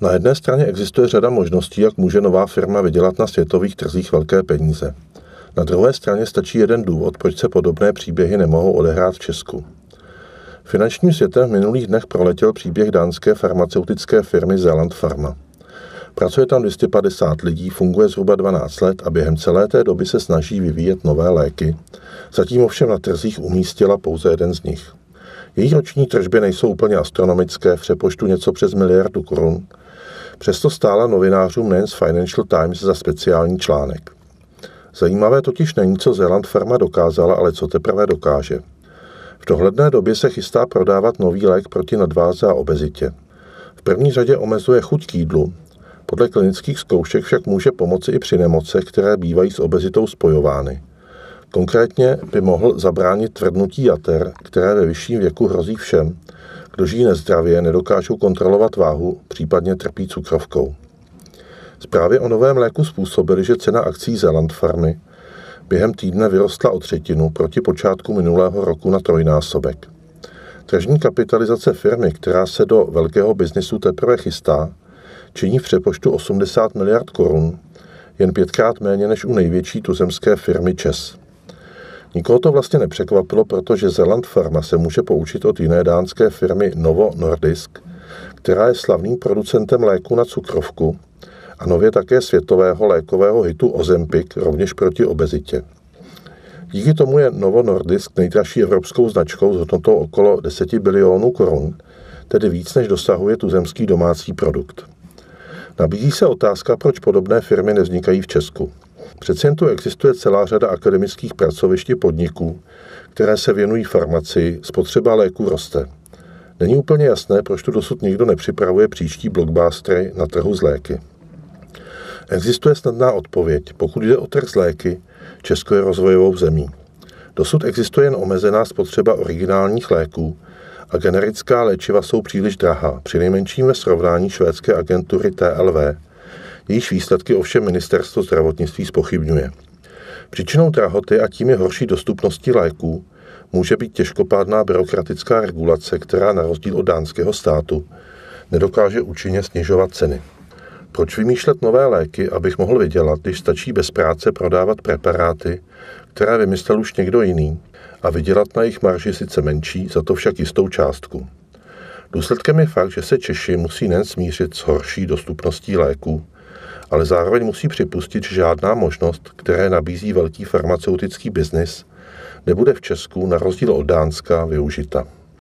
Na jedné straně existuje řada možností, jak může nová firma vydělat na světových trzích velké peníze. Na druhé straně stačí jeden důvod, proč se podobné příběhy nemohou odehrát v Česku. Finančním světem v minulých dnech proletěl příběh dánské farmaceutické firmy Zealand Pharma. Pracuje tam 250 lidí, funguje zhruba 12 let a během celé té doby se snaží vyvíjet nové léky. Zatím ovšem na trzích umístila pouze jeden z nich. Její roční tržby nejsou úplně astronomické, v přepoštu něco přes miliardu korun. Přesto stála novinářům nejen z Financial Times za speciální článek. Zajímavé totiž není, co Zeland Pharma dokázala, ale co teprve dokáže. V dohledné době se chystá prodávat nový lék proti nadváze a obezitě. V první řadě omezuje chuť k jídlu. Podle klinických zkoušek však může pomoci i při nemocech, které bývají s obezitou spojovány. Konkrétně by mohl zabránit tvrdnutí jater, které ve vyšším věku hrozí všem, kdo žijí nezdravě, nedokážou kontrolovat váhu, případně trpí cukrovkou. Zprávy o novém léku způsobily, že cena akcí Zeland Farmy během týdne vyrostla o třetinu proti počátku minulého roku na trojnásobek. Tržní kapitalizace firmy, která se do velkého biznisu teprve chystá, činí v přepoštu 80 miliard korun, jen pětkrát méně než u největší tuzemské firmy ČES. Nikoho to vlastně nepřekvapilo, protože Zeland Pharma se může poučit od jiné dánské firmy Novo Nordisk, která je slavným producentem léku na cukrovku a nově také světového lékového hitu Ozempic, rovněž proti obezitě. Díky tomu je Novo Nordisk nejdražší evropskou značkou s hodnotou okolo 10 bilionů korun, tedy víc než dosahuje tuzemský domácí produkt. Nabízí se otázka, proč podobné firmy nevznikají v Česku. Přece jen tu existuje celá řada akademických pracovišť podniků, které se věnují farmacii, spotřeba léků roste. Není úplně jasné, proč tu dosud nikdo nepřipravuje příští blockbustery na trhu z léky. Existuje snadná odpověď. Pokud jde o trh z léky, Česko je rozvojovou zemí. Dosud existuje jen omezená spotřeba originálních léků a generická léčiva jsou příliš drahá, přinejmenším ve srovnání švédské agentury TLV, jejíž výsledky ovšem ministerstvo zdravotnictví spochybňuje. Příčinou drahoty a tím je horší dostupnosti léků může být těžkopádná byrokratická regulace, která na rozdíl od dánského státu nedokáže účinně snižovat ceny. Proč vymýšlet nové léky, abych mohl vydělat, když stačí bez práce prodávat preparáty, které vymyslel už někdo jiný, a vydělat na jejich marži sice menší, za to však jistou částku. Důsledkem je fakt, že se Češi musí nejen smířit s horší dostupností léků, ale zároveň musí připustit, že žádná možnost, které nabízí velký farmaceutický biznis, nebude v Česku na rozdíl od Dánska využita.